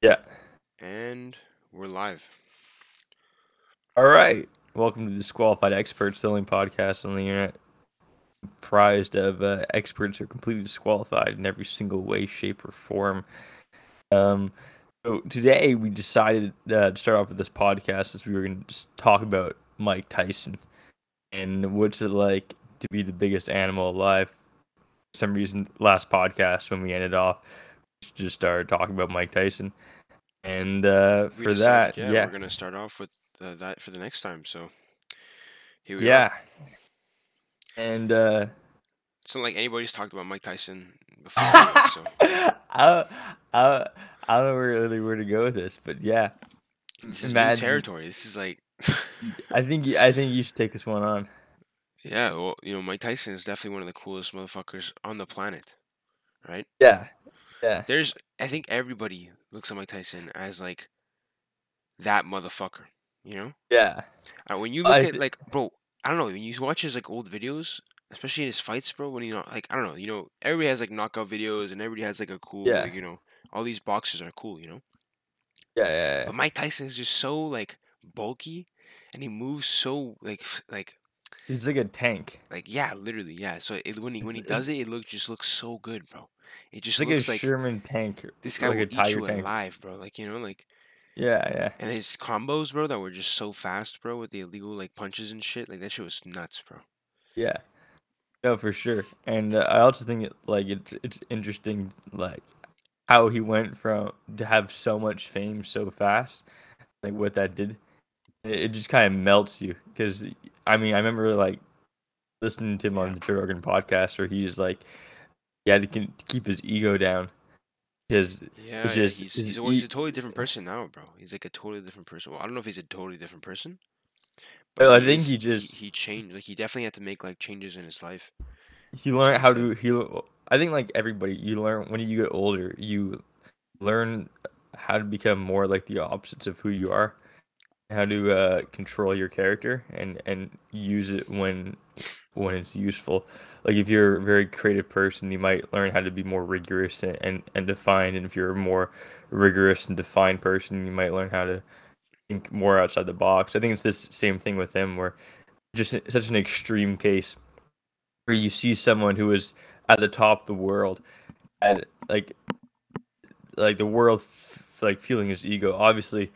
Yeah. And we're live. All right. Welcome to Disqualified Experts, the only podcast on the internet comprised of uh, experts who are completely disqualified in every single way, shape, or form. Um, so today we decided uh, to start off with this podcast as we were going to just talk about Mike Tyson and what's it like to be the biggest animal alive. For some reason, last podcast when we ended off, just started talking about Mike Tyson. And uh, for decided, that, yeah, yeah, we're gonna start off with uh, that for the next time. So here we yeah. are. And uh, It's not like anybody's talked about Mike Tyson before. so I, I, I don't know really where to go with this, but yeah, this is Imagine- new territory. This is like, I think I think you should take this one on. yeah, well, you know, Mike Tyson is definitely one of the coolest motherfuckers on the planet, right? Yeah, yeah, There's, I think everybody looks at Mike Tyson as like that motherfucker. You know, yeah, Uh, when you look I at like, bro, I don't know. When you watch his like old videos, especially in his fights, bro, when you know, like, I don't know, you know, everybody has like knockout videos, and everybody has like a cool, Yeah. like, you know, all these boxes are cool, you know. yeah, yeah, yeah. But Mike Tyson is just so like bulky, and he moves so like like He's like a tank. like yeah, literally yeah. So it, when he when he does it, it look just looks so good, bro. It just like a looks like Sherman tank. this guy like will a eat you tank. alive, bro. Like you know, like Yeah, yeah, and his combos, bro, that were just so fast, bro, with the illegal like punches and shit. Like that shit was nuts, bro. yeah. No, for sure. And uh, I also think it, like it's it's interesting like how he went from to have so much fame so fast, like what that did. It, it just kind of melts you because I mean I remember like listening to him on the Joe Rogan podcast where he's like he had to keep his ego down because Yeah, yeah, just- he's he's, he's a totally different person now, bro. He's like a totally different person. Well, I don't know if he's a totally different person. Well, I think he just- he, changed. Like he definitely had to make like changes in his life. he learned how to he i think like everybody you learn when you get older you learn how to become more like the opposites of who you are how to uh, control your character and and use it when when it's useful. Like if you're a very creative person you might learn how to be more rigorous and and, and defined and if you're a more rigorous and defined person you might learn how to think more outside the box. I think it's this same thing with him where just such an extreme case where you see someone who is at the top of the world and like like the world f- like feeling his ego. Obviously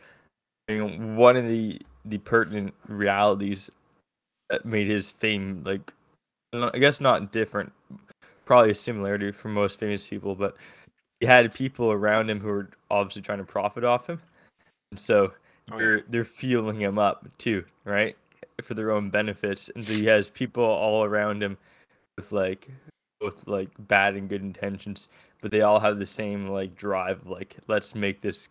one of the the pertinent realities that made his fame like i guess not different probably a similarity for most famous people but he had people around him who were obviously trying to profit off him. And so Oh, they're they're fueling him up too right? For their own benefits. And so he has people all around him with like both like bad and good intentions but they all have the same like drive like let's make this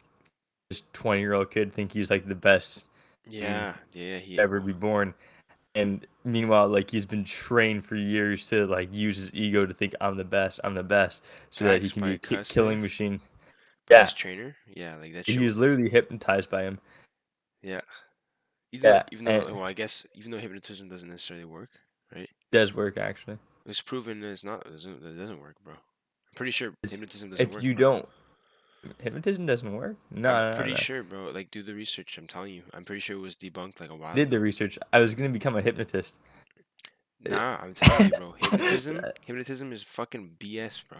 this 20 year old kid think he's like the best Yeah, yeah, he ever be born and meanwhile like he's been trained for years to like use his ego to think i'm the best i'm the best so that he can be a ki- killing machine yeah trainer. Yeah, like that. he was literally hypnotized by him Yeah. Even Yeah, even though, and- well, I guess even though hypnotism doesn't necessarily work, right? does work actually It's proven it's not. It doesn't, it doesn't work, bro. I'm pretty sure It's- hypnotism doesn't if work. you bro. don't hypnotism doesn't work no I'm no, pretty no. sure, bro. Like, do the research. I'm telling you. I'm pretty sure it was debunked like a while. I did ago. the research i was going to become a hypnotist Nah, I'm telling you, bro. Hypnotism, hypnotism is fucking BS, bro.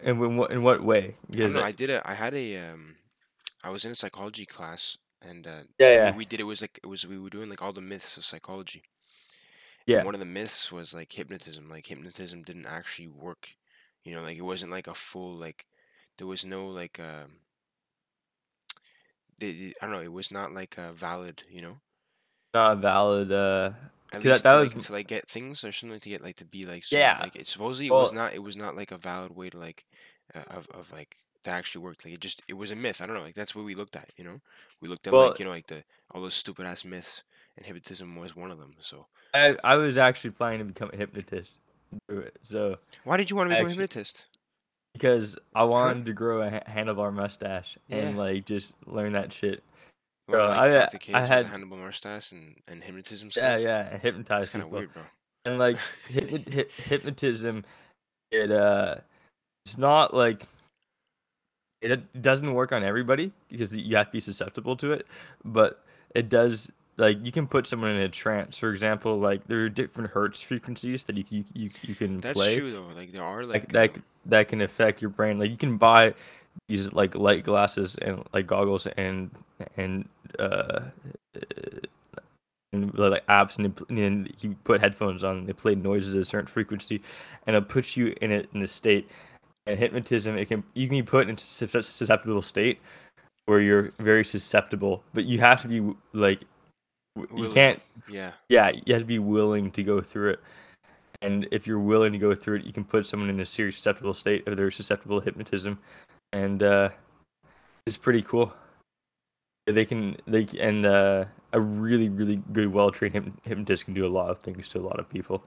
and in what in what way I know. I did a. I had a. Um, I was in a psychology class, and uh, yeah we- yeah we did. It was like it was. We were doing like all the myths of psychology. Yeah. And one of the myths was like hypnotism. Like hypnotism didn't actually work. You know, like it wasn't like a full like. There was no like. Um, they, I don't know. It was not like uh, valid. You know. not valid uh At that- least that to, was- like, to like get things or something to get like to be like so, Yeah. like it supposedly it was not it was not like a valid way to like uh, of of like that actually worked like it just it was a myth I don't know like that's what we looked at you know we looked at Well- like you know like the all those stupid ass myths and hypnotism was one of them so I, I was actually planning to become a hypnotist so why did you want to become a hypnotist because I wanted to grow a handlebar mustache Yeah. and like just learn that shit. Well, Bro, like I- to kids I with had- a Hannibal mustache and, and hypnotism Yeah, skills yeah, and hypnotize kind of people. weird bro And like hypno- hy- hypnotism, it uh, it's not like it doesn't work on everybody because you have to be susceptible to it, but it does like you can put someone in a trance. For example, like there are different hertz frequencies that you you you, you can That's play true though. Like there are like like that um, that can affect your brain. Like you can buy these like light glasses and like goggles and and uh and like apps and, then you put headphones on and they play noises at a certain frequency and it puts you in it in a state and hypnotism it can you can be put into sus- susceptible state where you're very susceptible but you have to be like w- you can't Yeah. yeah you have to be willing to go through it and if you're willing to go through it you can put someone in a serious susceptible state if they're susceptible to hypnotism and uh it's pretty cool they can they and uh a really really good well trained hypnotist can do a lot of things to a lot of people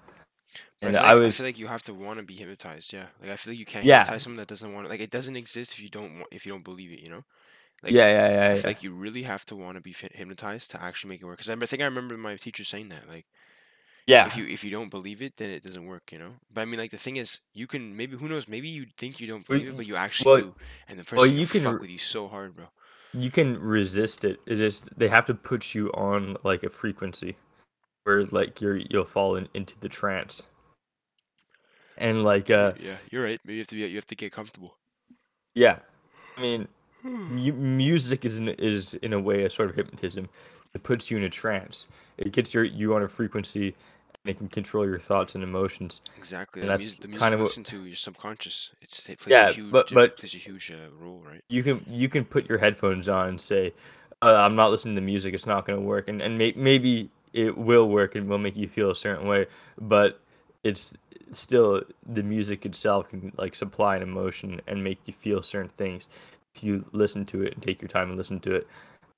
and I i like, I was feel like you have to want to be hypnotized. Yeah. Like I feel like you can't yeah hypnotize someone that doesn't want to. Like it doesn't exist if you don't want, if you don't believe it. You know. Like yeah yeah yeah I yeah like you really have to want to be hypnotized to actually make it work. Because I, think I remember my teacher saying that. Like yeah, if you if you don't believe it, then it doesn't work. You know. But I mean, like the thing is, you can maybe who knows? Maybe you think you don't well believe it, but you actually well, do, and the well person you can fuck with you so hard, bro. you can resist it it's just they have to put you on like a frequency where like you're you'll fall in, into the trance and like uh Yeah, you're right. Maybe you have to be you have to get comfortable. yeah i mean music is in, is in a way a sort of hypnotism. It puts you in a trance. It gets your you on a frequency, and it can control your thoughts and emotions. Exactly. And The that's music, the music kind of what. listen to, your subconscious. It's it plays a Yeah, huge but but plays a huge uh, role, right? you can you can put your headphones on and say, uh, "I'm not listening to music. It's not going to work," and and may, maybe it will work and will make you feel a certain way, but it's still the music itself can like supply an emotion and make you feel certain things if you listen to it and take your time and listen to it.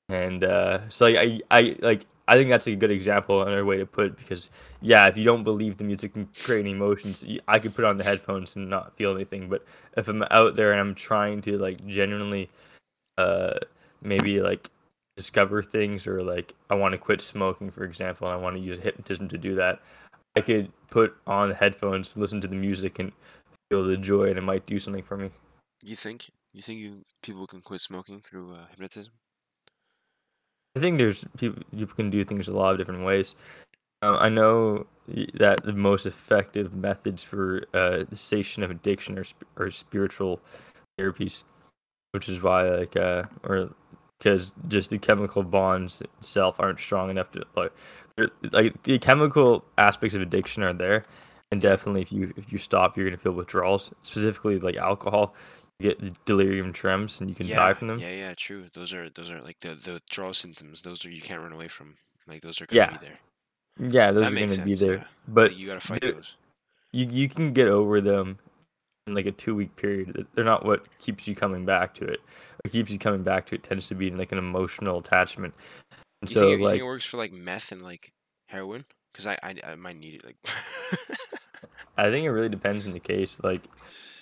And uh, so I I like I think that's a good example, another way to put it, because yeah, if you don't believe the music can create emotions, I could put on the headphones and not feel anything. But if I'm out there and I'm trying to like genuinely uh maybe like discover things or like I want to quit smoking for example and I want to use hypnotism to do that I could put on the headphones listen to the music and feel the joy and it might do something for me You think? You think you people can quit smoking through uh, hypnotism? I think there's people people can do things a lot of different ways um, I know that the most effective methods for uh, the cessation of addiction are, are spiritual therapies which is why like uh or because just the chemical bonds itself aren't strong enough to like like the chemical aspects of addiction are there and definitely if you if you stop you're gonna feel withdrawals specifically like alcohol get delirium tremens and you can die from them yeah, yeah. True. Those are those are like the the withdrawal symptoms. Those are you can't run away from. Like those are gonna be yeah there. yeah those That are gonna be there Yeah. but Like you gotta fight those. you you can get over them in like a two week period. They're not what keeps you coming back to it. What keeps you coming back to it tends to be like an emotional attachment. And You so think it, you like think it works for like meth and like heroin? Because I, I I might need it. Like. I think it really depends on the case. Like,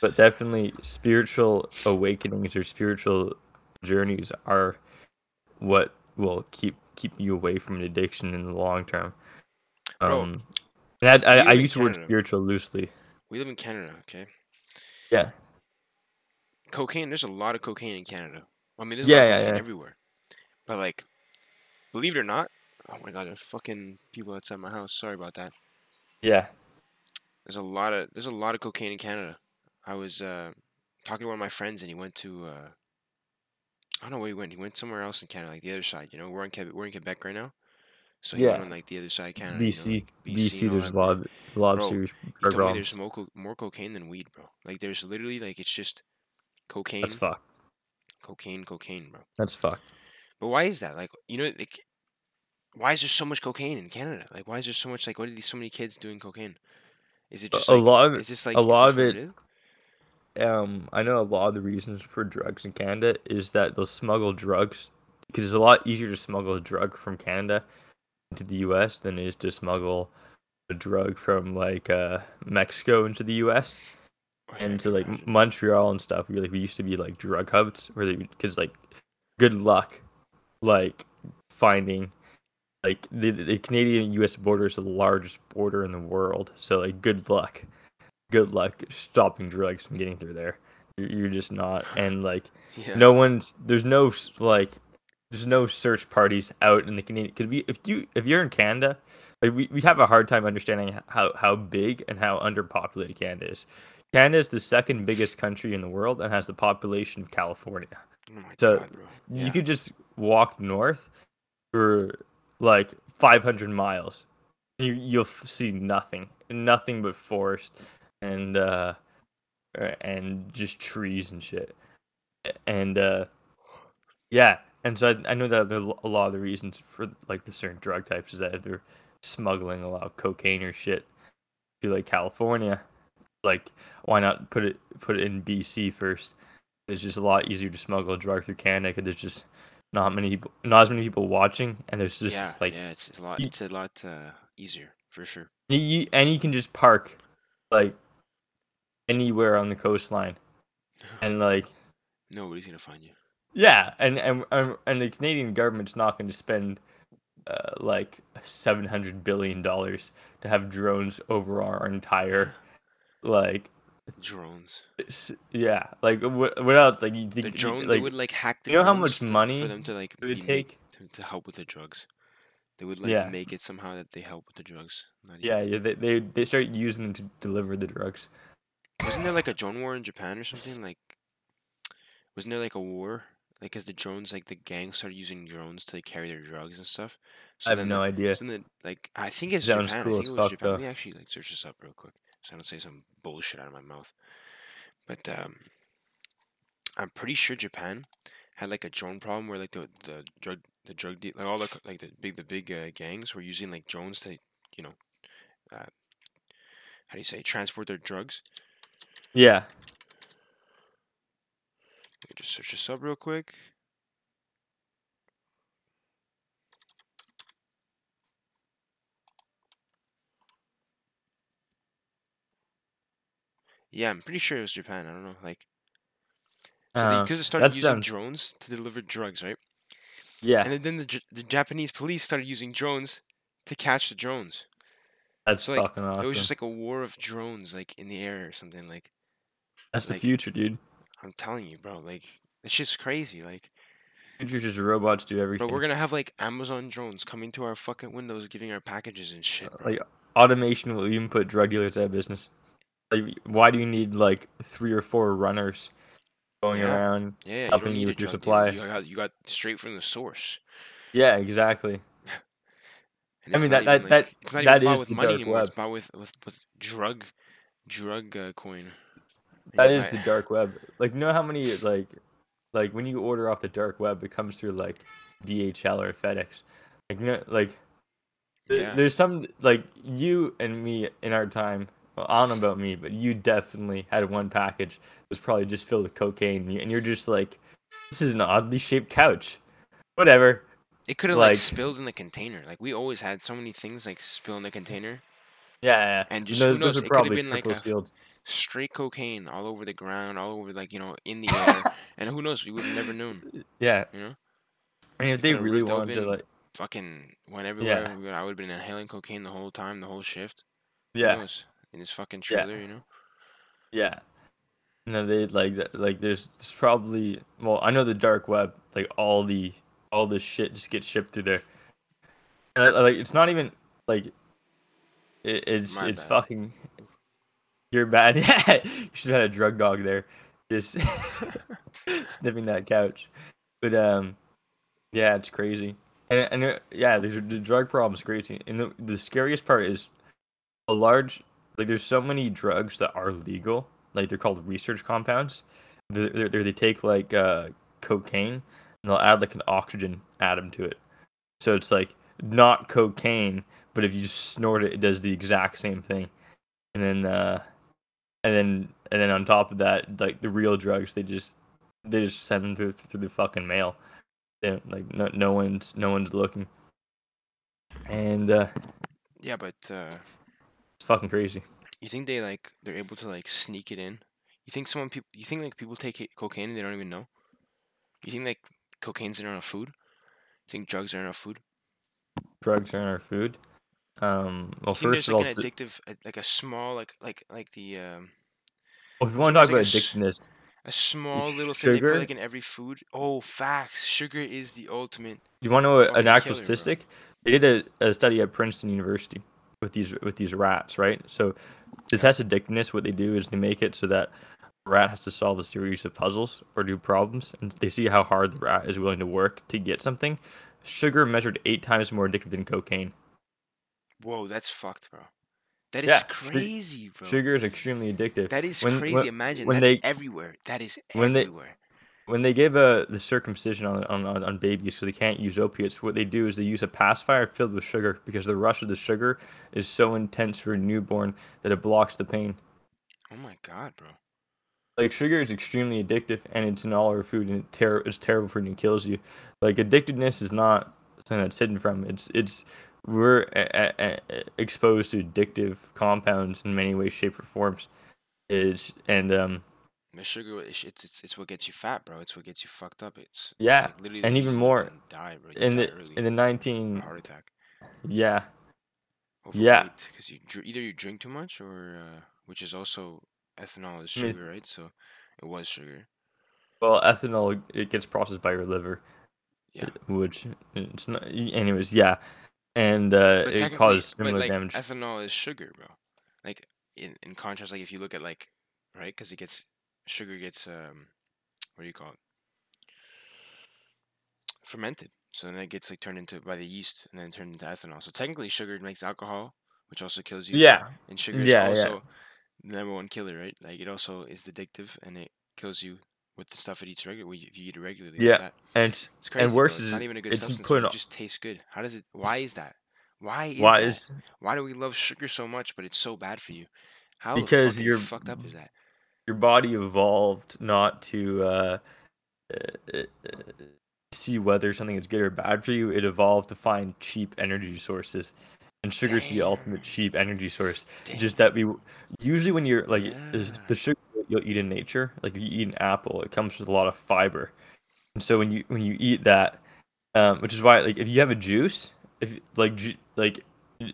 but definitely spiritual awakenings or spiritual journeys are what will keep keep you away from an addiction in the long term. Bro, Um, and I, I, I use the word spiritual loosely. We live in Canada, okay? Yeah, Cocaine. There's a lot of cocaine in Canada. I mean, there's a lot yeah, yeah, yeah. everywhere. But like, believe it or not, oh my god, there's fucking people outside my house. Sorry about that. Yeah, There's a lot of there's a lot of cocaine in Canada. I was uh, talking to one of my friends, and he went to uh, I don't know where he went. He went somewhere else in Canada, like the other side. You know, we're in Quebec, we're in Quebec right now, so he went yeah. on like the other side of Canada. You know, BC, like BC BC. There's a lot bro. of a lot of serious he told me there's more co- more cocaine than weed, bro. Like there's literally like it's just cocaine. That's fucked. cocaine, cocaine, bro. That's fucked. But why is that? Like, you know, like, why is there so much cocaine in Canada? Like, why is there so much? Like, why are these so many kids doing cocaine? Is it just a like, lot of is this like, a lot of it um I know a lot of the reasons for drugs in Canada is that they'll smuggle drugs because it's a lot easier to smuggle a drug from Canada into the US than it is to smuggle a drug from like uh Mexico into the US Oh, and to like imagine. Montreal and stuff. We like we used to be like drug hubs where they because like good luck like finding like the, the Canadian US border is the largest border in the world. So like good luck. Good luck stopping drugs from getting through there. You're, you're just not, and like Yeah. no one's there's no like there's no search parties out in the Canadian. Could be if you if you're in Canada, like we, we have a hard time understanding how how big and how underpopulated Canada is. Canada is the second biggest country in the world and has the population of California. Oh So, god, bro. You could just walk north for like 500 miles. You you'll see nothing, nothing but forest and uh uh, and just trees and shit. And uh yeah, and so I, I know that are a lot of the reasons for like the certain drug types is that they're smuggling a lot of cocaine or shit to like California, like why not put it put it in BC first? It's just a lot easier to smuggle a drug through Canada because there's just not many people, not as many people watching, and there's just yeah, like yeah, it's, it's a lot. you- It's a lot uh, easier for sure. you, you and you can just park like anywhere on the coastline, and like Nobody's gonna find you. Yeah, and and and, and the Canadian government's not going to spend uh, like seven hundred billion dollars to have drones over our entire like Drones. yeah like what what else like you think The drone. like they would like hack the. you know how much money for them to like it would take? to, to help with the drugs. They would like Yeah. make it somehow that they help with the drugs. Yeah yeah they, they they start using them to deliver the drugs Wasn't there like a drone war in Japan or something? Like, wasn't there like a war? Like, as the drones, like the gangs started using drones to like, carry their drugs and stuff. So I have no the- idea So then, like, I think it's Sounds Japan. cool I think it was Japan. Let me actually like search this up real quick, so I don't say some bullshit out of my mouth. But um, I'm pretty sure Japan had like a drone problem where like the the drug the drug like all the like the big the big uh, gangs were using like drones to you know uh, how do you say transport their drugs. yeah Let me just search this up real quick. Yeah, I'm pretty sure it was Japan. I don't know, like so uh, started using sounds- drones to deliver drugs, right? yeah And then the the Japanese police started using drones to catch the drones. that's so, like, fucking awesome It was just like a war of drones, like in the air or something. Like that's the future dude I'm telling you, bro. Like it's just crazy. Like, future's just robots do everything bro, we're gonna have like Amazon drones coming to our fucking windows, giving our packages and shit. bro. like automation will even put drug dealers out of business. Like, why do you need like three or four runners going Yeah. around? Yeah, yeah, you helping you with your supply. You got, you got straight from the source. Yeah, exactly. I mean, that- that- like, it's not that even bought is with the money dark anymore. It's web. bought with with, with drug drug uh, coin. That you is buy- the dark web. Like, you know how many like, like when you order off the dark web, it comes through like DHL or FedEx. Like, you know, like Yeah. there's some like you and me in our time. Well, I don't know about me, but you definitely had one package that was probably just filled with cocaine, and you- and you're just like, this is an oddly shaped couch. Whatever. It could have like, like- spilled in the container. Like we always had so many things like spill in the container. Yeah, yeah. And And just who those, knows, those it could have been like a- Straight cocaine all over the ground, all over like you know in the air, and who knows? We would have never known. Yeah. You know? And if they really wanted to like, Fucking went everywhere. would- I would have been inhaling cocaine the whole time, the whole shift. Who yeah, knows? In this fucking Yeah. trailer, you know. yeah. No, they like that. Like, there's, there's probably well, I know the dark web. Like all the all this shit just gets shipped through there. And, uh, like it's not even like it, it's My it's bad. fucking. You're bad. Yeah, you should have had a drug dog there, just sniffing that couch. But um, yeah, it's crazy. And and uh, yeah, the, the drug problem is crazy. And the, the scariest part is a large like there's so many drugs that are legal. Like they're called research compounds. They they they take like uh, cocaine and they'll add like an oxygen atom to it. So it's like not cocaine, but if you just snort it, it does the exact same thing. And then uh, and then and then on top of that, like the real drugs, they just they just send them through through the fucking mail. Like no no one's no one's looking. And uh, Yeah, but uh, it's fucking crazy. you think they like they're able to like sneak it in? You think someone people? You think like people take cocaine and they don't even know? You think like cocaine's in our food? You think drugs are in our food? drugs are in our food. Um, well, first of all, like an addictive, like a small, like like like the um, well, if you want to talk about like a s- addictiveness, A small little thing they put like in every food. Oh, facts. Sugar is the ultimate. You want to know an actual killer, bro. statistic? They did a, a study at Princeton University with these with these rats, right? So to test addictiveness, what they do is they make it so that a rat has to solve a series of puzzles or do problems, and they see how hard the rat is willing to work to get something. Sugar measured eight times more addictive than cocaine. Whoa, that's fucked, bro. That is Yeah, crazy, bro. Sugar is extremely addictive. That is When- crazy. when- Imagine when that's they- everywhere. That is when they- everywhere. When they give uh, the circumcision on, on, on, babies so they can't use opiates, what they do is they use a pacifier filled with sugar because the rush of the sugar is so intense for a newborn that it blocks the pain. Oh my god, bro. Like sugar is extremely addictive and it's in all our food and it ter- it's terrible for you and it kills you. Like addictedness is not something that's hidden from. It's it's we're a- a- a- exposed to addictive compounds in many ways, shape, or forms. Is and um The sugar, it's, it's it's it's what gets you fat, bro. It's what gets you fucked up. It's it's, Yeah, like, literally and even more die, bro. You in the early in the nineteen heart attack. yeah Overweight, because you either you drink too much or uh, which is also ethanol is I mean- sugar, right? So it was sugar. Well, ethanol it gets processed by your liver, Yeah. which it's not. Anyways, yeah, and uh, But it causes similar like, damage. Ethanol is sugar, bro. Like in in contrast, like if you look at like right, because it gets sugar gets um, what do you call it? Fermented. So then it gets like turned into by the yeast and then turned into ethanol. So technically, sugar makes alcohol, which also kills you. yeah, And sugar is Yeah, yeah. also the number one killer, right? Like it also is addictive and it kills you with the stuff it eats regularly. If you eat it regularly, Yeah, and it's, it's crazy. bro. worse it's is not even a good it's substance. put it just tastes good. How does it? Why is that? Why is why that? is Why do we love sugar so much, but it's so bad for you? How Because you're- fucked up is that? Your body evolved not to uh, uh, uh, see whether something is good or bad for you. It evolved to find cheap energy sources, and sugar's the ultimate cheap energy source. Damn. Just that we usually when you're like Yeah. the sugar that you'll eat in nature, like if you eat an apple, it comes with a lot of fiber, and so when you when you eat that, um, which is why like if you have a juice, if like ju- like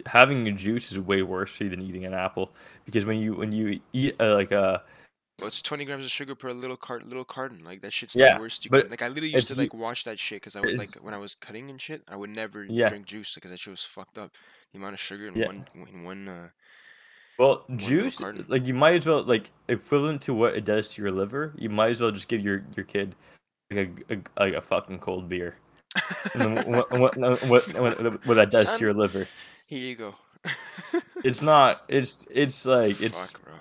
having a juice is way worse for you than eating an apple because when you when you eat uh, like a Well, it's twenty grams of sugar per little cart, little carton. Like that shit's Yeah, the worst you could. Like I literally used to like watch that shit because I would like when I was cutting and shit, I would never Yeah. drink juice because that shit was fucked up. The amount of sugar in Yeah. one in one. Uh, Well, One juice, like you might as well, like equivalent to what it does to your liver, you might as well just give your your kid like a, a like a fucking cold beer. And then what, what, what, what, that does Son. to your liver? Here you go. It's not. It's it's like it's Fuck, bro.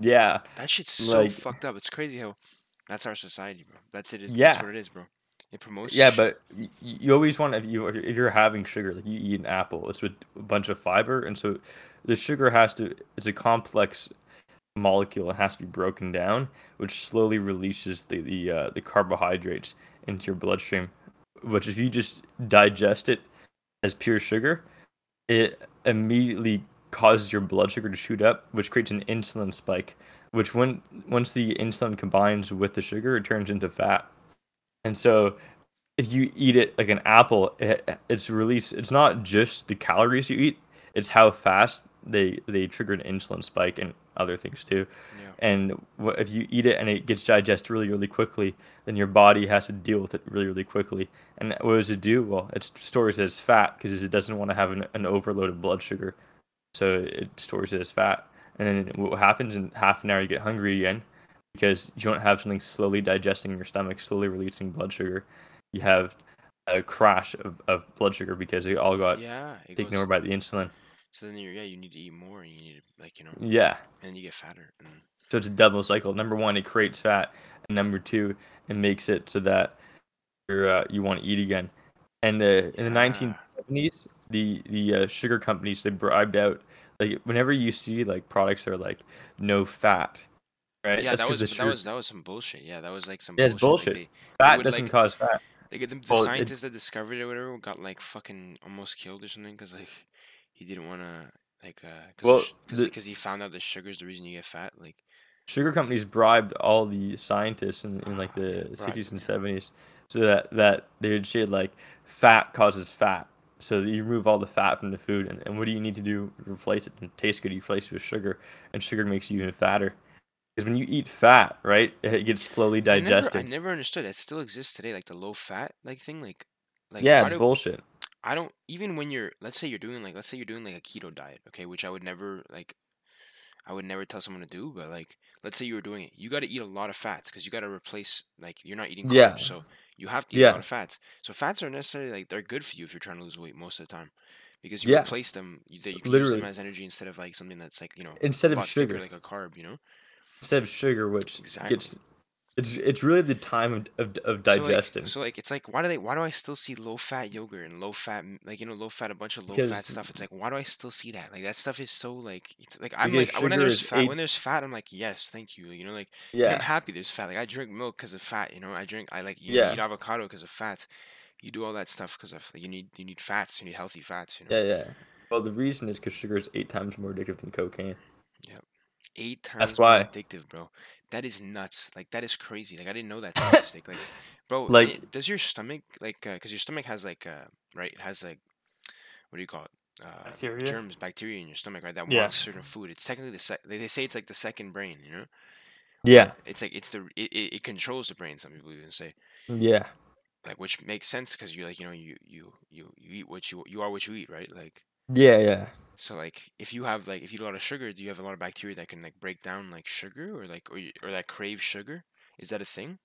Yeah That shit's so like- fucked up. It's crazy how that's our society, bro. That's it. Is, Yeah. That's what it is, bro. It promotes. yeah, but y- you always want if you if you're having sugar, like you eat an apple, it's with a bunch of fiber, and so the sugar has to it's a complex molecule. It has to be broken down, which slowly releases the the uh, the carbohydrates into your bloodstream. Which if you just digest it as pure sugar, it immediately causes your blood sugar to shoot up, which creates an insulin spike. Which when once the insulin combines with the sugar, it turns into fat. And so, if you eat it like an apple, it, it's released. It's not just the calories you eat; it's how fast they they trigger an insulin spike and other things too. yeah. And if you eat it and it gets digested really, really quickly, then your body has to deal with it really, really quickly. And what does it do? Well, it stores it as fat because it doesn't want to have an, an overload of blood sugar. So it stores it as fat. And then what happens in half an hour, you get hungry again because you don't have something slowly digesting in your stomach, slowly releasing blood sugar. You have a crash of, of blood sugar because it all got Yeah. It taken goes, over by the insulin. so then you yeah you need to eat more and you need to like you know Yeah. and you get fatter and So it's a double cycle. Number one, it creates fat, and number two, it makes it so that you're, uh, you want to eat again. And uh, in the 1970s, the the uh, sugar companies they bribed out like whenever you see like products that are like no fat, right? yeah That's that was the that sugar- was that was some bullshit. Yeah, that was like some Yeah, it's bullshit. bullshit. Like, fat would, doesn't like- cause fat. they, they get them the Well, scientist that discovered it or whatever got like fucking almost killed or something because like he didn't want to like uh Well, because the- because he found out that sugar's the reason you get fat. Like Sugar companies bribed all the scientists in, in like Ah, the bribed 60s and 70s so that that they would say like fat causes fat so that you remove all the fat from the food and, and what do you need to do to replace it and taste good you replace it with sugar and sugar makes you even fatter Because when you eat fat, right, it gets slowly I never, I never understood. It still exists today, like the low fat like thing. Like, like Yeah, it's do bullshit. I don't even when you're let's say you're doing like let's say you're doing like a keto diet, okay, which I would never like I would never tell someone to do, but like let's say you were doing it, you got to eat a lot of fats because you got to replace like you're not eating Yeah, carbs, so you have to eat a lot of fats. So fats are necessarily like they're good for you if you're trying to lose weight most of the time because you yeah. replace them you, that you can use them Literally, as energy instead of like something that's like you know instead of lot thicker sugar, like a carb, you know? instead of sugar, which Exactly. gets it's it's really the time of of, of So like so like it's like why do they why do I still see low fat yogurt and low fat like you know low fat a bunch of low fat stuff? It's like why do I still see that? Like that stuff is so like it's like I'm like when there's fat when there's fat I'm like yes thank you you know like like I'm happy there's fat like I drink milk because of fat you know I drink I like you know eat avocado because of fats you do all that stuff because of like you need you need fats you need healthy fats you know yeah, yeah. Well, the reason is because sugar is eight times more addictive than cocaine. yeah eight That's times more why. addictive bro that is nuts like that is crazy like I didn't know that statistic like bro Like, does your stomach like uh 'cause your stomach has like uh right it has like what do you call it? Uh, bacteria. germs, bacteria in your stomach, right? That Yeah, wants certain food. It's technically the sec- they, they say it's like the second brain, you know? yeah, It's like it's the it, it, it controls the brain. Some people even say yeah, like, which makes sense because you're like you know you you you you eat what you you are what you eat, right? Like yeah, yeah. So like if you have like if you eat a lot of sugar, do you have a lot of bacteria that can like break down like sugar or like or you, or that crave sugar? Is that a thing?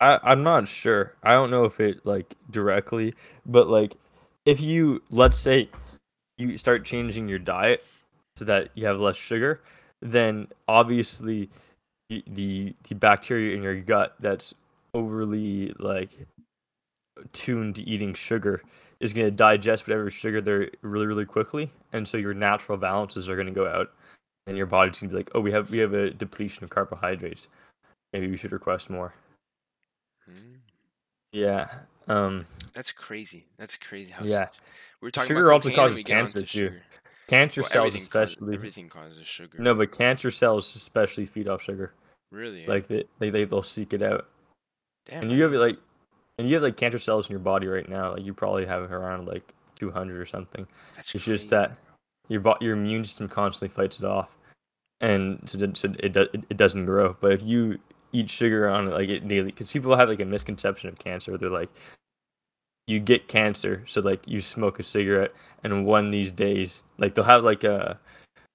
I I'm not sure. I don't know if it like directly, but like if you let's say you start changing your diet so that you have less sugar, then obviously the the, the bacteria in your gut that's overly like tuned to eating sugar is going to digest whatever sugar there really really quickly and so your natural balances are going to go out and your body's going to be like oh we have we have a depletion of carbohydrates. Maybe we should request more. Hmm. yeah um That's crazy. That's crazy how yeah. we're talking about sugar also causes cancer too. cancer Well, cells everything causes especially everything causes sugar, no but cancer cells especially feed off sugar. Really, like they, they, they they'll seek it out. Damn, and you have like and you have like cancer cells in your body right now like you probably have around like 200 or something That's It's crazy. just that your bo- your immune system constantly fights it off, and so, so it, do- it doesn't grow. But if you eat sugar on it like it daily, because people have like a misconception of cancer, they're like, you get cancer, so like you smoke a cigarette, and one these days, like they'll have like a,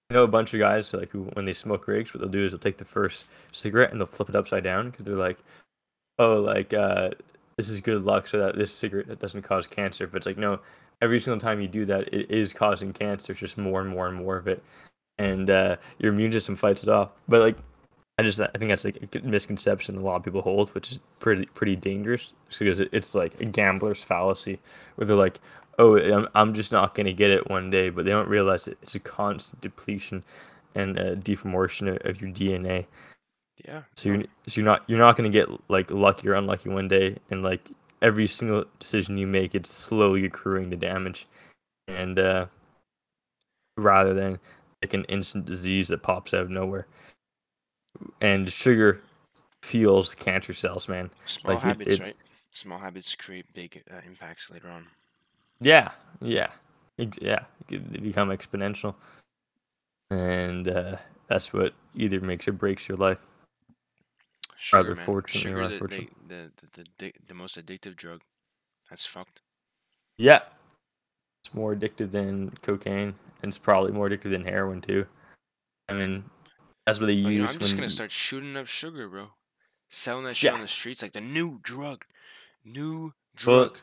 I know a bunch of guys like who when they smoke rigs, what they'll do is they'll take the first cigarette and they'll flip it upside down because they're like, oh like uh this is good luck so that this cigarette doesn't cause cancer. But it's like no, every single time you do that, it is causing cancer. It's just more and more and more of it, and uh, your immune system fights it off. But like, I just I think that's like a misconception a lot of people hold, which is pretty pretty dangerous because it's like a gambler's fallacy, where they're like, oh, I'm I'm just not gonna get it one day, but they don't realize it's a constant depletion and uh, deformation of, of your DNA. Yeah, So you're so you're not you're not gonna get like lucky or unlucky one day, and like every single decision you make, it's slowly accruing the damage, and uh, rather than like an instant disease that pops out of nowhere. And sugar fuels cancer cells, man. small Like habits, it's right? Small habits create big uh, impacts later on. yeah, yeah, yeah. They become exponential, and uh, that's what either makes or breaks your life. Sugar, Either man. fortunately or Sugar, the, the, the, the, the, the most addictive drug. That's fucked. Yeah, it's more addictive than cocaine, and it's probably more addictive than heroin too. I mean, that's what they But you know, use I'm just gonna start shooting up sugar, bro. Selling that shit on the streets like the new drug, new drug,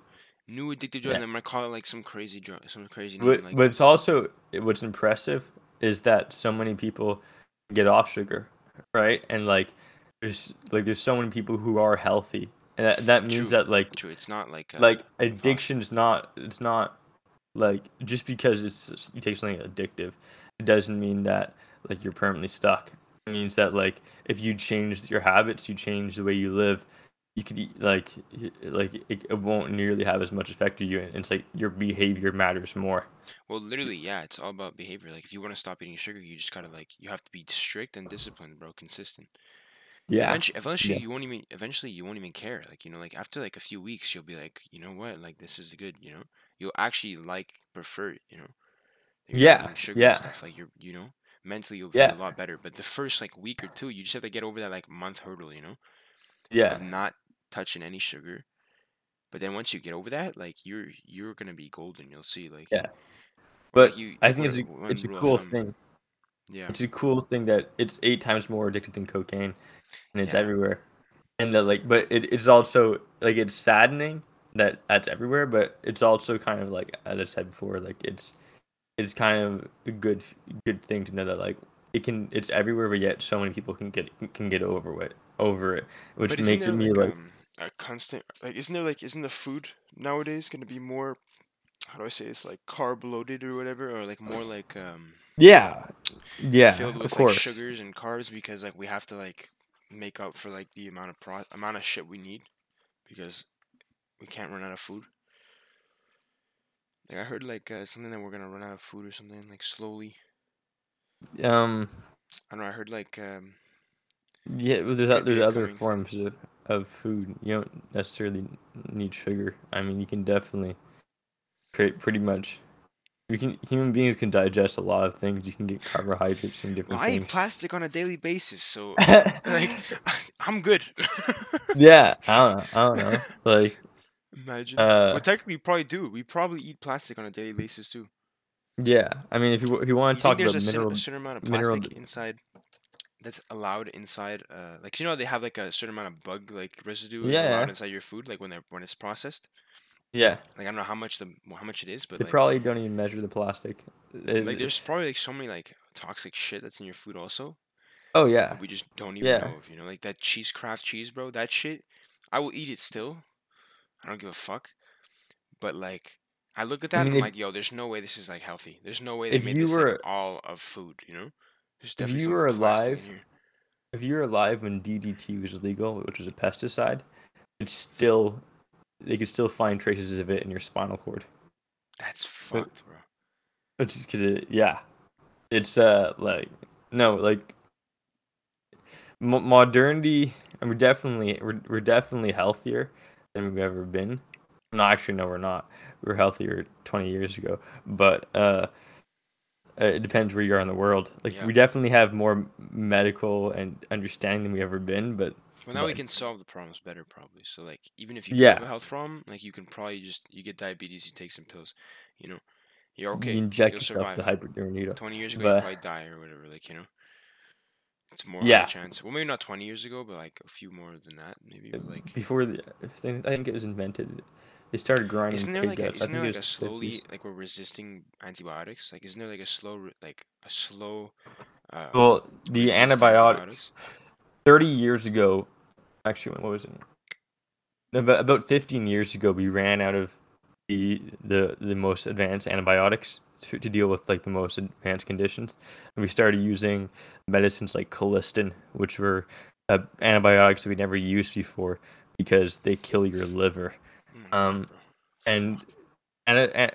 new addictive drug. yeah, And I'm gonna call it like some crazy drug, some crazy name, but like but it's also what's impressive is that so many people get off sugar, right? And like there's like there's so many people who are healthy, and that, that means true, that like true. It's not like uh, like addiction's not it's not like just because it's you take something addictive it doesn't mean that like you're permanently stuck it means that like if you change your habits you change the way you live you could eat, like like it, it won't nearly have as much effect on you and it's like your behavior matters more Well, literally, yeah, it's all about behavior. Like, if you want to stop eating sugar, you just gotta like, you have to be strict and disciplined, bro, consistent. Yeah Eventually, eventually, yeah you won't even, eventually, you won't even care. Like, you know, like after like a few weeks, you'll be like, you know what, like this is good. You know, you'll actually like prefer it. You know, you're yeah sugar and yeah stuff. Like you're, you know, mentally you'll Yeah. feel a lot better. But the first like week or two, you just have to get over that like month hurdle, you know, Yeah. of not touching any sugar. But then once you get over that, like you're you're gonna be golden. You'll see, like Yeah. But like you, I think it's a it's a cool thumb- thing. Yeah, It's a cool thing that it's eight times more addictive than cocaine, and it's Yeah. everywhere. And that like, but it, it's also like it's saddening that that's everywhere, but it's also kind of like as I said before, like it's it's kind of a good good thing to know that like it can it's everywhere, but yet so many people can get can get over it over it, which makes it me like, like um, a constant like isn't there like isn't the food nowadays gonna be more how do I say it's like carb loaded or whatever or like more like um yeah yeah filled of with like course sugars and carbs because like we have to like make up for like the amount of pro amount of shit we need because we can't run out of food. Like I heard like uh, something that we're gonna run out of food or something like slowly. um I don't know. I heard like um Yeah, well, there's there's other forms of, of food. You don't necessarily need sugar. I mean, you can definitely pretty much. You can human beings can digest a lot of things. You can get carbohydrates well, different I eat plastic on a daily basis, so like I'm good. yeah, I don't know. I don't know. Like, Imagine. uh, well, technically, we probably do. We probably eat plastic on a daily basis too. yeah. I mean, if you if you want to talk about mineral, a certain amount of mineral plastic inside that's allowed inside? Uh, like you know, they have like a certain amount of bug like residue Yeah. allowed inside your food, like when they're when it's processed. Yeah, Like I don't know how much the how much it is, but they like, probably don't even measure the plastic. It- like there's probably like so many like toxic shit that's in your food also. oh yeah, we just don't even Yeah. know of. You know, like that cheese Kraft cheese, bro. That shit, I will eat it still. I don't give a fuck. But like, I look at that I and mean, I'm if- like, yo, there's no way this is like healthy. There's no way they if made you this were- like all of food. You know, there's If definitely you some were plastic in alive- here. if you were alive when DDT was legal, which was a pesticide, it's still they could still find traces of it in your spinal cord. That's fucked, bro. Which is cause it, yeah, it's uh like no like mo- modernity. And we're definitely we're we're definitely healthier than we've ever been. No, actually, no, we're not. We were healthier twenty years ago, but uh, uh, it depends where you are in the world. Like Yeah. we definitely have more medical and understanding than we ever been, but Well, now we can solve the problems better, probably. So like, even if you Yeah. have a health problem, like you can probably just you get diabetes, you take some pills. You know, you're okay. you inject yourself the hyperderm needle. 20 years ago, But- you probably die or whatever, like, you know? It's more Yeah. chance. Well, maybe not 20 years ago, but like a few more than that, maybe. But like, Before the I think, I think it was invented, they started grinding isn't there like a, isn't there like a slowly 50s. like we're resisting antibiotics? Like, isn't there like a slow like a slow? Uh, Well, the to antibiotics. Thirty years ago, actually, what was it? About about fifteen years ago, we ran out of the the the most advanced antibiotics to, to deal with like the most advanced conditions, and we started using medicines like colistin, which were uh, antibiotics that we never used before because they kill your liver. My um, bro. and and an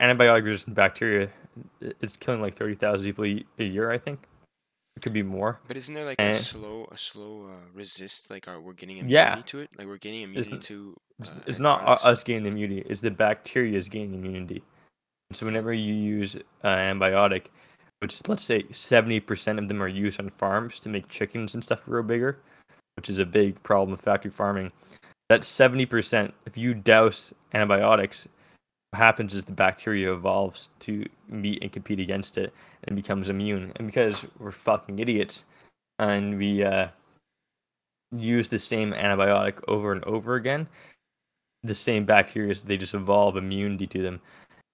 antibiotic resistant bacteria it's killing like 30,000 people a year I think it could be more But isn't there like and- a slow, a slow uh, resist? Like, our, we're getting immunity Yeah. to it. Like, we're getting It's- immunity to. it's, uh, it's not us gaining immunity it's the bacteria is gaining immunity so whenever you use uh, antibiotic which let's say 70% of them are used on farms to make chickens and stuff grow bigger which is a big problem with factory farming that 70% if you douse antibiotics what happens is the bacteria evolves to meet and compete against it and becomes immune. And because we're fucking idiots and we uh, use the same antibiotic over and over again the same bacteria they just evolve immunity to them.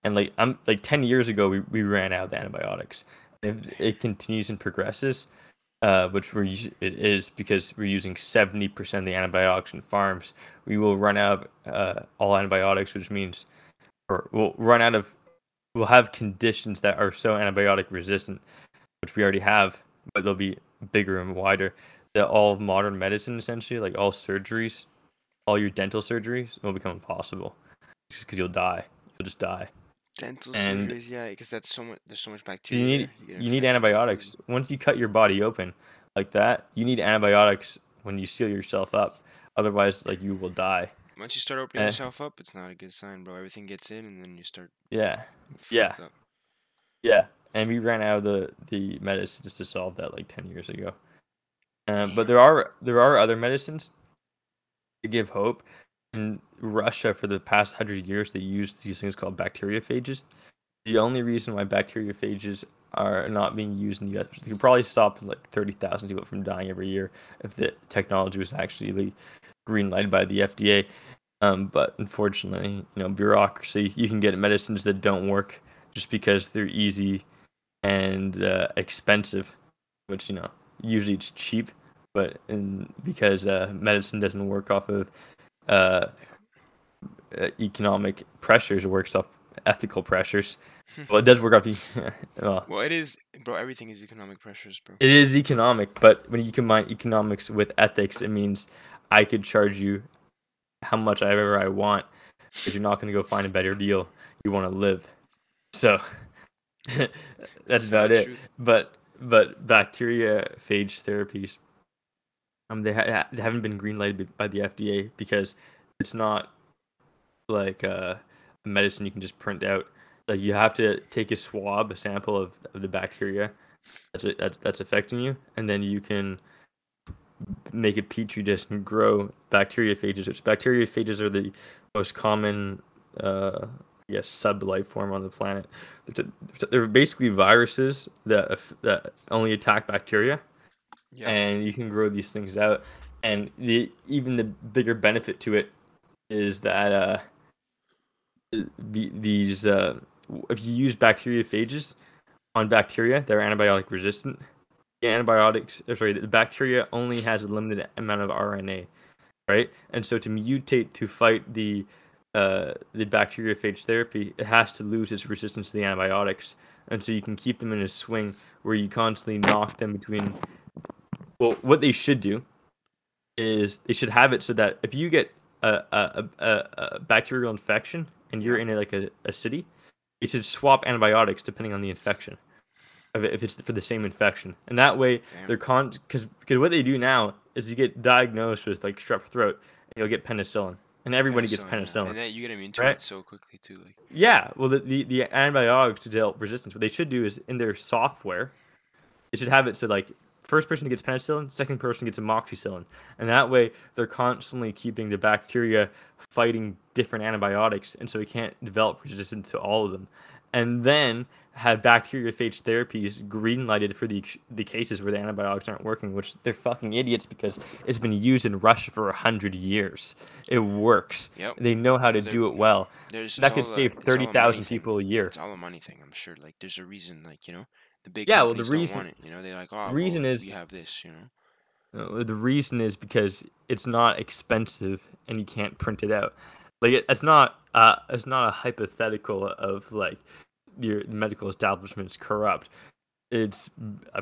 And like i'm like 10 years ago we, we ran out of antibiotics. If it continues and progresses uh, which we're it is because we're using 70% of the antibiotics in farms we will run out of uh, all antibiotics which means or we'll run out of we'll have conditions that are so antibiotic resistant which we already have but they'll be bigger and wider. That all of modern medicine essentially like all surgeries all your dental surgeries will become impossible just because you'll die. You'll just die. Dental and- surgeries, yeah, because that's so much. There's so much bacteria. you need get you need antibiotics. once you cut your body open like that you need antibiotics when you seal yourself up. Otherwise like you will die Once you start opening Eh. yourself up, it's not a good sign, bro. Everything gets in, and then you start. yeah Yeah. Up. yeah and we ran out of the the medicines to solve that like ten years ago. Um, but there are there are other medicines to give hope. In Russia, for the past hundred years, they used these things called bacteriophages. The only reason why bacteriophages are not being used in the U.S. You could probably stop like thirty thousand people from dying every year if the technology was actually green lighted by the FDA. Um, but unfortunately, you know, bureaucracy. You can get medicines that don't work just because they're easy and uh, expensive, which you know usually it's cheap, but in, because uh, medicine doesn't work off of uh economic pressures, it works off ethical pressures. well, it does work off. well, well, it is, bro. Everything is economic pressures, bro. It is economic, but when you combine economics with ethics, it means I could charge you how much I ever I want, because you're not going to go find a better deal. You want to live, so that's, that's about it. Truth. But but bacteriophage therapies, um, they, ha- they haven't been greenlighted by the FDA because it's not like uh, medicine you can just print out. Like you have to take a swab, a sample of, of the bacteria that's, that's that's affecting you, and then you can make a petri dish and grow bacteriophages. Which bacteriophages are the most common, uh, I guess, sub life form on the planet. They're basically viruses that that only attack bacteria, yeah. and you can grow these things out. And the even the bigger benefit to it is that uh, these uh, if you use bacteriophages on bacteria that are antibiotic resistant, the antibiotics, sorry, the bacteria only has a limited amount of RNA, right? And so to mutate to fight the uh, the bacteriophage therapy, it has to lose its resistance to the antibiotics, and so you can keep them in a swing where you constantly knock them between. Well, what they should do is they should have it so that if you get a a, a, a bacterial infection and you're in a, like a, a city, you should swap antibiotics depending on the infection if it's for the same infection, and that way Damn. they're con because because what they do now is you get diagnosed with like strep throat and you'll get penicillin, and everybody penicillin, gets penicillin, yeah. and then you get immune to right? it so quickly too. Like yeah, well the, the the antibiotics to deal resistance, what they should do is in their software, they should have it so like first person gets penicillin, second person gets amoxicillin, and that way they're constantly keeping the bacteria fighting different antibiotics, and so we can't develop resistance to all of them and then have bacteriophage therapies green lighted for the the cases where the antibiotics aren't working, which they're fucking idiots because it's been used in Russia for a hundred years. It works. Yep. They know how to do it well. that could save thirty thousand people a year. It's all a money thing, I'm sure. Like there's a reason, like you know, the big yeah. Well, the reason it, you know they're like, oh, the reason well, is we have this, you know. The reason is because it's not expensive and you can't print it out. Like it, it's not uh it's not a hypothetical of like your medical establishment is corrupt. It's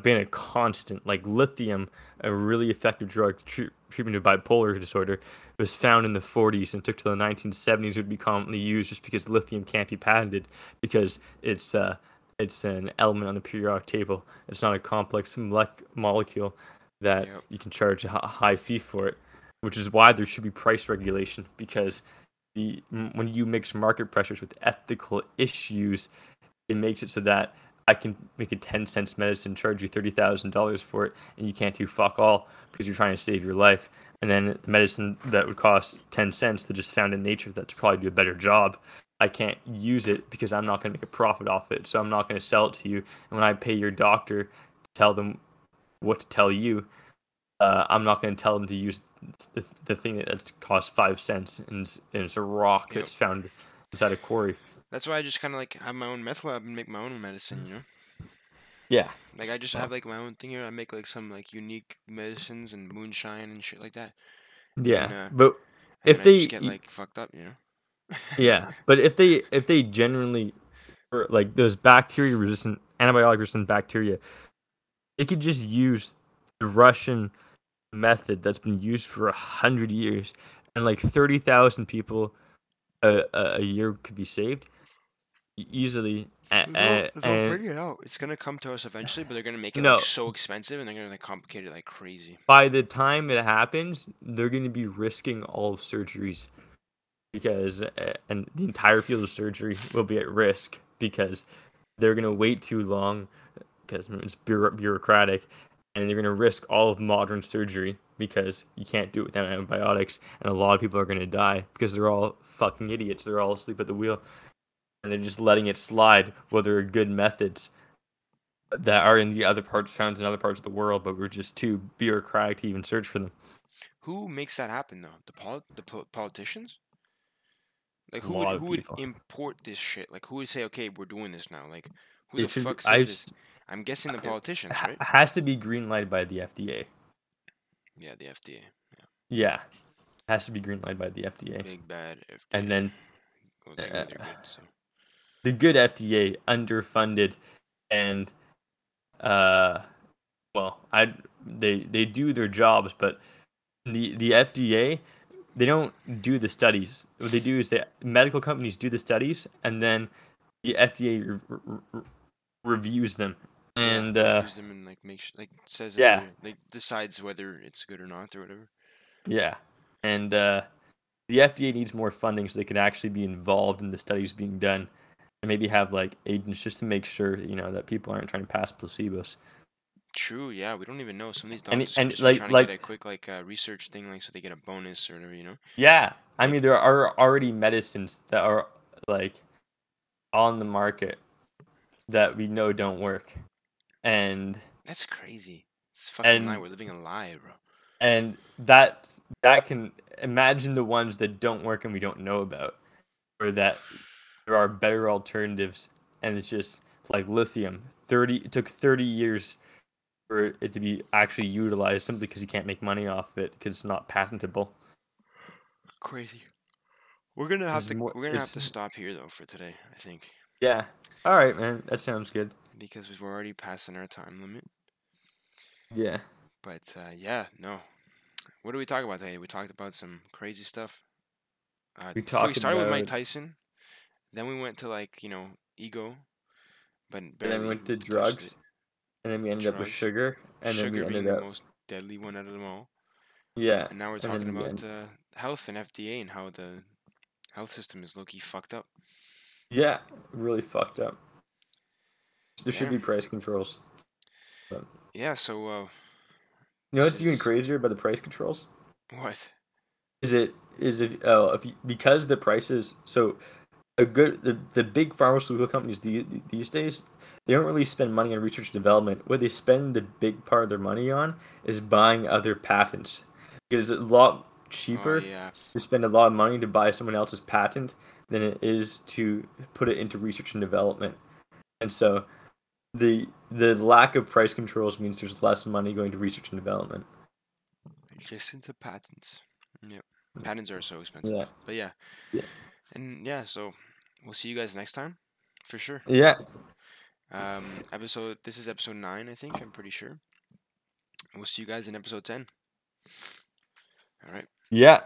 been a constant. Like lithium, a really effective drug to treatment of bipolar disorder, was found in the 40s and took to the 1970s. It would be commonly used just because lithium can't be patented because it's uh, it's an element on the periodic table. It's not a complex molecule that yep. you can charge a high fee for it, which is why there should be price regulation because the when you mix market pressures with ethical issues, it makes it so that I can make a 10 cents medicine, charge you $30,000 for it, and you can't do fuck all because you're trying to save your life. And then the medicine that would cost 10 cents that just found in nature that's probably do a better job. I can't use it because I'm not going to make a profit off it. So I'm not going to sell it to you. And when I pay your doctor to tell them what to tell you, uh, I'm not going to tell them to use the, the thing that costs five cents and, and it's a rock yep. that's found inside a quarry. That's why I just kind of like have my own meth lab and make my own medicine, you know. Yeah. Like I just have like my own thing here. I make like some like unique medicines and moonshine and shit like that. Yeah, and, uh, but if they get like fucked up, you know. Yeah, but if they if they genuinely like those bacteria resistant antibiotic resistant bacteria, they could just use the Russian method that's been used for a hundred years, and like thirty thousand people a, a year could be saved easily. And, they'll, they'll bring it out. It's gonna come to us eventually, but they're gonna make it no, like, so expensive, and they're gonna like complicate it like crazy. By the time it happens, they're gonna be risking all surgeries because, uh, and the entire field of surgery will be at risk because they're gonna wait too long because it's bureau- bureaucratic, and they're gonna risk all of modern surgery because you can't do it without antibiotics, and a lot of people are gonna die because they're all fucking idiots. They're all asleep at the wheel, and they're just letting it slide. Well, there are good methods that are in the other parts, found in other parts of the world, but we're just too bureaucratic to even search for them. Who makes that happen though? The pol- the po- politicians? Like who would, who would import this shit? Like who would say, okay, we're doing this now? Like who the It should fuck says I've this? I'm guessing the politicians, right? has to be green lighted by the FDA. Yeah, the FDA, Yeah, yeah. has to be green lighted by the FDA, big bad FDA. and then well, uh, good. So the good FDA underfunded and uh well I they they do their jobs but the the FDA they don't do the studies what they do is the medical companies do the studies and then the FDA re- re- re- reviews them Yeah, and uh use them and like make sh- like says yeah. like decides whether it's good or not or whatever. yeah and uh the FDA needs more funding so they can actually be involved in the studies being done and maybe have like agents just to make sure you know that people aren't trying to pass placebos True. Yeah, we don't even know. Some of these And doctors and, just like- trying to like- get a quick like uh, research thing, like so they get a bonus or whatever. You know. Yeah, I mean there are already medicines that are like on the market that we know don't work, and That's crazy. It's fucking lie. And- We're living a lie, bro. and that that can imagine the ones that don't work and we don't know about, or that there are better alternatives, and it's just like lithium. Thirty it took thirty years for it to be actually utilized simply because you can't make money off it because it's not patentable. Crazy. We're gonna have It's to. more- we're gonna have to stop here though for today. I think Yeah. All right, man. That sounds good. because we're already passing our time limit. Yeah. But uh, yeah, no. What did we talk about today? We talked about some crazy stuff. Uh, We so we talked started with Mike Tyson, then we went to like you know ego, but then we went to drugs. And then we ended up with sugar, and then Sugar we being ended the most deadly one out of them all. yeah. And now we're talking we about end- uh, health and FDA and how the health system is low-key fucked up. Yeah, really fucked up. There should be price controls. Yeah. So uh, You know what's This even crazier about the price controls? what? Is it is if oh if you, because the prices so a good the, the big pharmaceutical companies the, these days they don't really spend money on research and development. What they spend the big part of their money on is buying other patents. Because it's a lot cheaper Oh yeah. to spend a lot of money to buy someone else's patent than it is to put it into research and development. And so the the lack of price controls means there's less money going to research and development. Listen to patents. Yep. Patents are so expensive. Yeah. But yeah. Yeah. And yeah, so we'll see you guys next time. For sure. Yeah. Um episode this is episode nine, I think, I'm pretty sure. We'll see you guys in episode ten. Alright. Yeah.